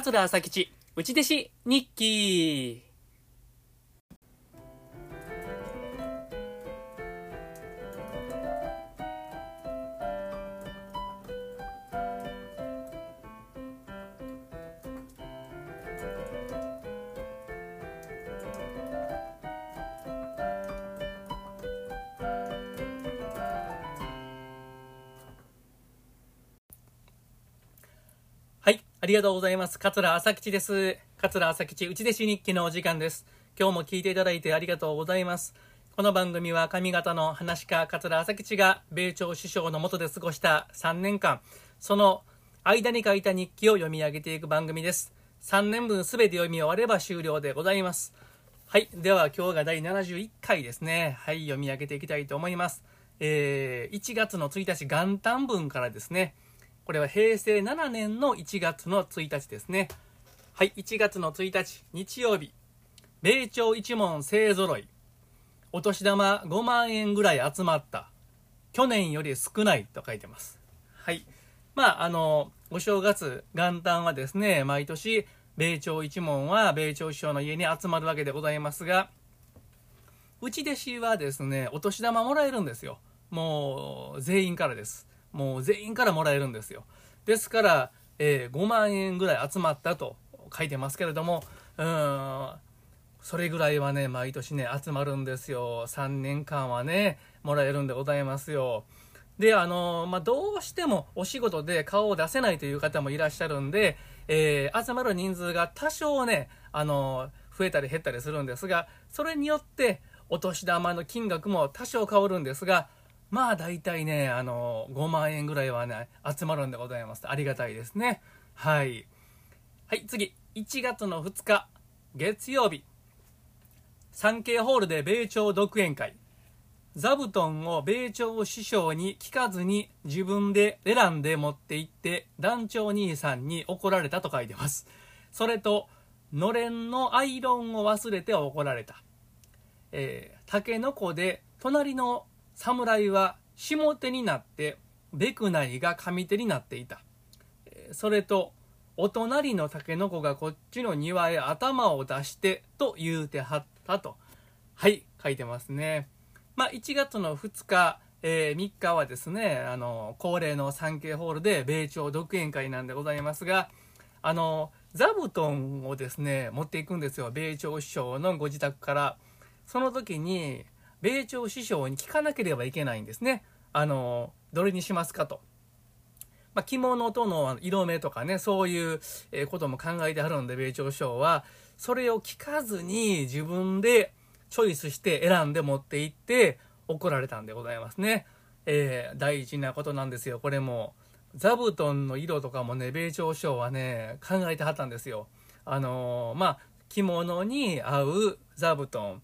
桂朝吉内弟子日記。ありがとうございます。桂朝吉です。桂朝吉内弟子日記のお時間です。今日も聞いていただいてありがとうございます。この番組は上方の話家桂朝吉が米朝首相の下で過ごした3年間、その間に書いた日記を読み上げていく番組です。3年分すべて読み終われば終了でございます。はい、では今日が第71回ですね。はい、読み上げていきたいと思います。えー1月の1日元旦分からですね。これは平成7年の1月の1日ですね。はい、1月の1日、日曜日。米朝一門勢揃い。お年玉5万円ぐらい集まった。去年より少ないと書いてます。はい。まあ、あの、お正月、元旦はですね、毎年、米朝一門は米朝首相の家に集まるわけでございますが、うち弟子はですね、お年玉もらえるんですよ。もう、全員からです。もう全員からもらえるんですよ。ですから、えー5万円ぐらい集まったと書いてますけれども、うん、それぐらいはね、毎年ね、集まるんですよ。3年間はね、もらえるんでございますよ。で、あのまあ、どうしてもお仕事で顔を出せないという方もいらっしゃるんで、えー集まる人数が多少ね、あの増えたり減ったりするんですが、それによって、お年玉の金額も多少変わるんですが、まあ大体ね、あの5万円ぐらいはね、集まるんでございます。ありがたいですね。はい。はい、次。1月の2日、月曜日。産経ホールで米朝独演会。座布団を米朝師匠に聞かずに自分で選んで持って行って団長兄さんに怒られたと書いてます。それと、のれんのアイロンを忘れて怒られた。えー、タケノコで隣の侍は下手になってベクナリが上手になっていた。それと、お隣のタケノコがこっちの庭へ頭を出してと言うてはったと。はい、書いてますね。まあ、1月の2日、えー3日はですね、あの、恒例の産経ホールで米朝独演会なんでございますが、あの、座布団をですね、持っていくんですよ。米朝首相のご自宅から。その時に、米朝首相に聞かなければいけないんですね。あの、どれにしますかと。まあ、着物との色目とかね、そういうことも考えてあるんで、米朝首相は、それを聞かずに自分でチョイスして選んで持って行って怒られたんでございますね。えー大事なことなんですよ、これも。座布団の色とかもね、米朝首相はね、考えてはったんですよ。あのーまあ、着物に合う座布団。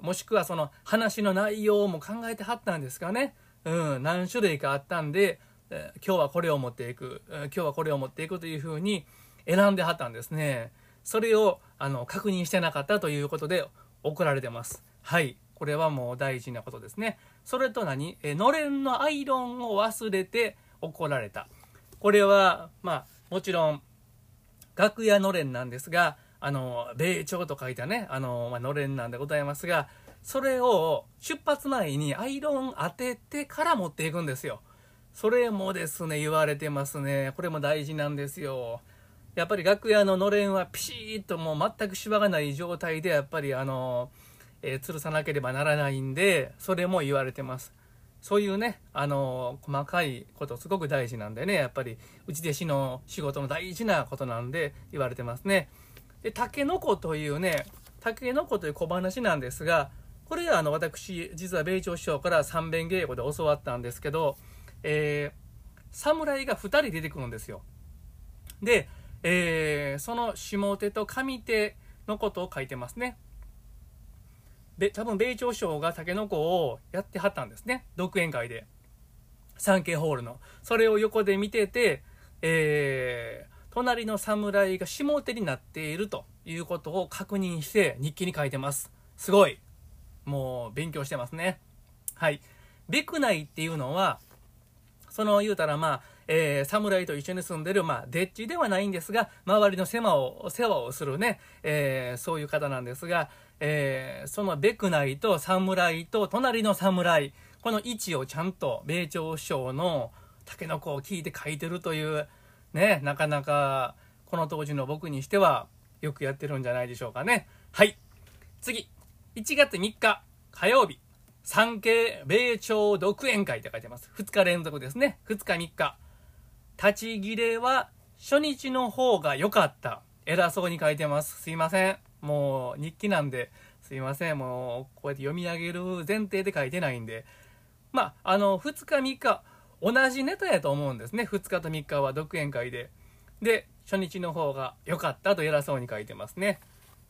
もしくはその話の内容も考えてはったんですかね。うん、何種類かあったんで、え今日はこれを持っていく、今日はこれを持っていくというふうに選んではったんですね。それをあの確認してなかったということで怒られてます。はい。これはもう大事なことですね。それと何？えのれんのアイロンを忘れて怒られた。これは、まあ、もちろん、楽屋のれんなんですが、あの、米朝と書いたね、あの、まあのれんなんでございますが、それを出発前にアイロン当ててから持っていくんですよ。それもですね、言われてますね。これも大事なんですよ。やっぱり楽屋ののれんはピシーッともう全くシワがない状態で、やっぱりあの、えー吊るさなければならないんで、それも言われてます。そういうね、あの細かいことすごく大事なんでね、やっぱり、うち弟子の仕事の大事なことなんで言われてますね。で、タケノコというね、タケノコという小話なんですが、これはあの、私、実は米朝首相から三遍稽古で教わったんですけど、えー、侍が2人出てくるんですよ。で、えーその下手と上手のことを書いてますね。で、多分米朝首相がタケノコをやってはったんですね。独演会で。産経ホールの。それを横で見てて、えー隣の侍が下手になっているということを確認して日記に書いてます。すごい。もう勉強してますね。はい。ベクナイっていうのは、その言うたらまあ、えー、侍と一緒に住んでる、まあ、デッチではないんですが、周りの世話を、世話をするね、えー、そういう方なんですが、えー、そのベクナイと侍と隣の侍、この位置をちゃんと米朝首相のタケノコを聞いて書いてるという、ね、なかなかこの当時の僕にしてはよくやってるんじゃないでしょうかね。はい。次。1月3日火曜日。産経米朝独演会って書いてます。2日連続ですね。2日3日。立ち切れは初日の方が良かった。偉そうに書いてます。すいません。もう日記なんで、すいません。もうこうやって読み上げる前提で書いてないんで。まあ、あの、2日3日、同じネタやと思うんですね。2日と3日は独演会で。で、初日の方が良かったと偉そうに書いてますね。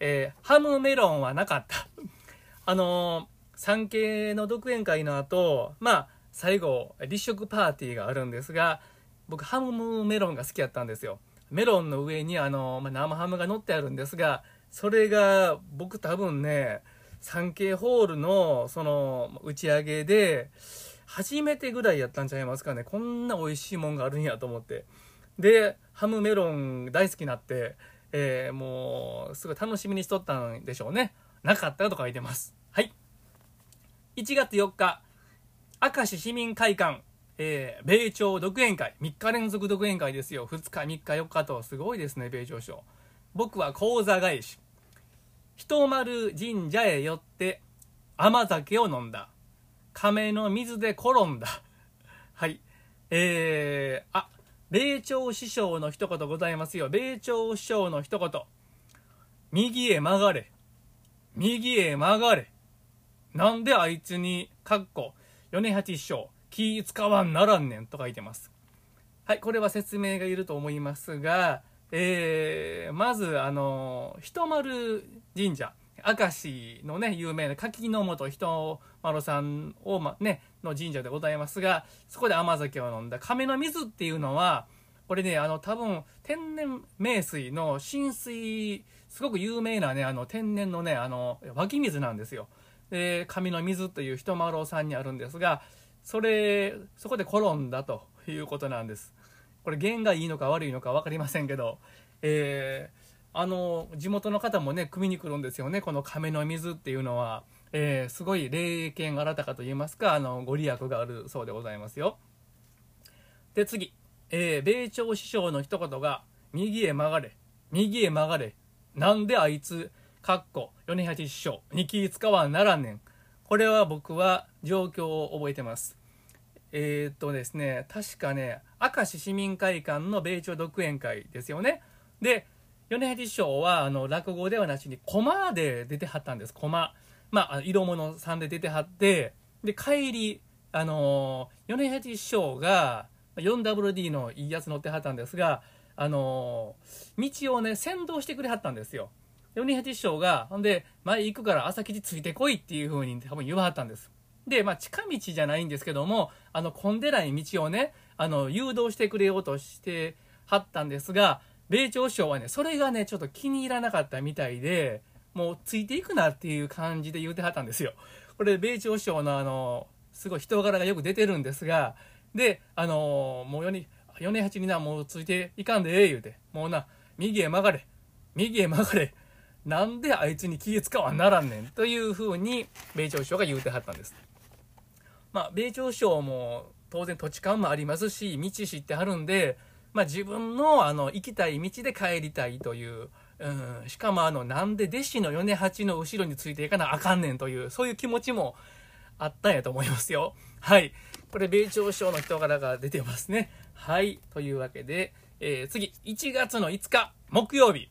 えー、ハムメロンはなかった。あのー、産経の独演会の後、まあ、最後、立食パーティーがあるんですが、僕、ハムメロンが好きやったんですよ。メロンの上に、あのー、まあ、生ハムが乗ってあるんですが、それが、僕多分ね、産経ホールの、その、打ち上げで、初めてぐらいやったんちゃいますかね。こんな美味しいもんがあるんやと思って。で、ハムメロン大好きになって、えー、もう、すごい楽しみにしとったんでしょうね。なかったと書いてます。はい。1月4日、明石市民会館、えー、米朝独演会。3日連続独演会ですよ。2日、3日、4日と。すごいですね、米朝賞。僕は講座返し。人丸神社へ寄って甘酒を飲んだ。亀の水で転んだ。はい。えー、あ、米朝師匠の一言ございますよ。米朝師匠の一言。右へ曲がれ。右へ曲がれ。なんであいつに、かっこ、米八師匠、気使わんならんねんと書いてます。はい、これは説明がいると思いますが、えー、まず、あの、人丸神社、明石のね、有名な柿の本人丸さんを、ま、ね、の神社でございますが、そこで甘酒を飲んだ。亀の水っていうのは、これね、あの、多分、天然名水の浸水、すごく有名なね、あの、天然のね、あの、湧き水なんですよ。で、神の水という人丸さんにあるんですが、それ、そこで転んだということなんです。これ弦がいいのか悪いのか分かりませんけど、えー、あの地元の方もね汲みに来るんですよねこの亀の水っていうのは、えー、すごい霊験新たかと言いますかあのご利益があるそうでございますよ。で次、えー、米朝師匠の一言が「右へ曲がれ右へ曲がれ。なんであいつ」かっこ米八師匠に気使わんならねん。これは僕は状況を覚えてます。えー、っとですね、確かね、明石市民会館の米朝独演会ですよね。で、米八師匠は、あの、落語ではなしに、駒で出てはったんです、駒。まあ、色物さんで出てはって、で、帰り、あの米八師匠が、4WD のいいやつ乗ってはったんですが、あの道をね、先導してくれはったんですよ。米八師匠が、ほんで、前行くから朝吉ついてこいっていう風に多分言わはったんです。で、まあ、近道じゃないんですけども、あの、混んでない道をね、あの、誘導してくれようとしてはったんですが、米朝首相はね、それがね、ちょっと気に入らなかったみたいで、もうついていくなっていう感じで言うてはったんですよ。これ、米朝首相のあの、すごい人柄がよく出てるんですが、で、あのもう4人、米八にな、もうついていかんでええ言うて、もうな、右へ曲がれ、右へ曲がれ、なんであいつに気使わならんねん、というふうに、米朝首相が言うてはったんです。まあ、米朝省も当然土地勘もありますし、道知ってはるんで、まあ、自分のあの行きたい道で帰りたいという、うん、しかもあの、なんで弟子の米八の後ろについていかなあかんねんという、そういう気持ちもあったんやと思いますよ。はい。これ、米朝省の人柄が出てますね。はい。というわけで、えー、次、1月の5日、木曜日、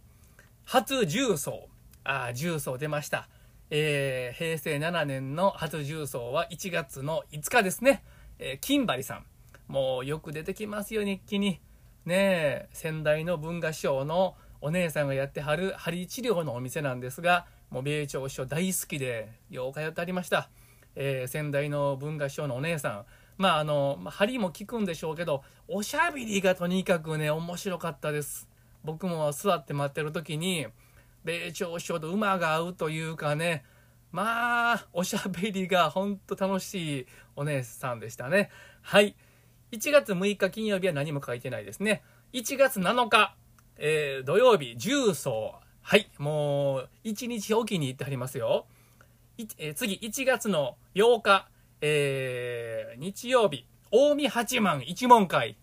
初重奏。ああ、重奏出ました。えー、平成7年の初重奏は1月の5日ですね。えー、金張さん。もうよく出てきますよ、日記に。ねえ、先代の文化賞のお姉さんがやってはる針治療のお店なんですが、もう米朝師匠大好きで、よう通ってありました。えー、先代の文化賞のお姉さん。まああの、針も効くんでしょうけど、おしゃべりがとにかくね、面白かったです。僕も座って待ってる時に、米朝首相と馬が合うというかね、まあ、おしゃべりがほんと楽しいお姉さんでしたね。はい。1月6日金曜日は何も書いてないですね。1月7日、えー、土曜日、重曹。はい、もう、1日おきに行ってはりますよ。えー、次、1月の8日、えー、日曜日、近江八幡一門会。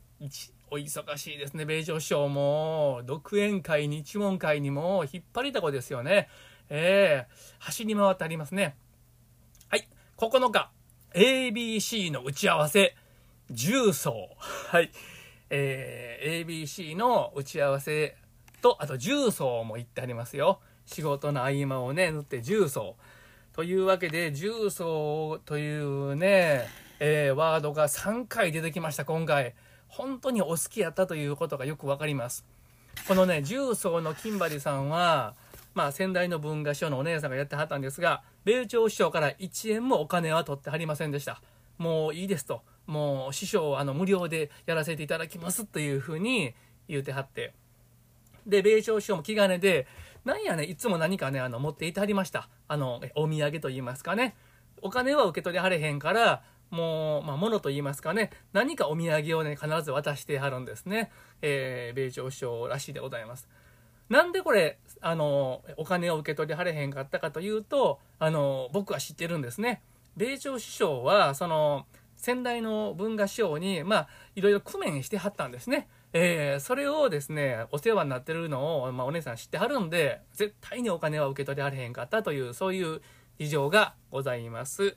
お忙しいですね、米朝師匠も、独演会に一門会にも引っ張りだこですよね。えー、走り回ってありますね。はい、9日、ABC の打ち合わせ、重曹。はい。えー、ABC の打ち合わせと、あと重曹も言ってありますよ。仕事の合間をね、塗って重曹。というわけで、重曹というね、えー、ワードが3回出てきました、今回。本当にお好きやったということがよくわかります。このね、重曹の金張さんは、まあ、先代の文化師匠のお姉さんがやってはったんですが、米朝師匠から1円もお金は取ってはりませんでした。もういいですと。もう師匠、あの、無料でやらせていただきますというふうに言うてはって。で、米朝師匠も気兼ねで、なんやね、いつも何かね、あの、持っていてはりました。あの、お土産と言いますかね。お金は受け取りはれへんから、もう、まあ、物と言いますかね、何かお土産をね、必ず渡してはるんですね。えー、米朝師匠らしいでございます。なんでこれ、あの、お金を受け取りはれへんかったかというと、あの、僕は知ってるんですね。米朝師匠は、その、先代の文化師匠に、まあ、いろいろ工面してはったんですね。えー、それをですね、お世話になってるのを、まあ、お姉さん知ってはるんで、絶対にお金は受け取りはれへんかったという、そういう事情がございます。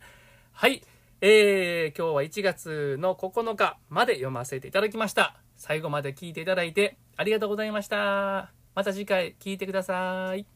はい。えー、今日は1月の9日まで読ませていただきました。最後まで聞いていただいてありがとうございました。また次回聞いてください。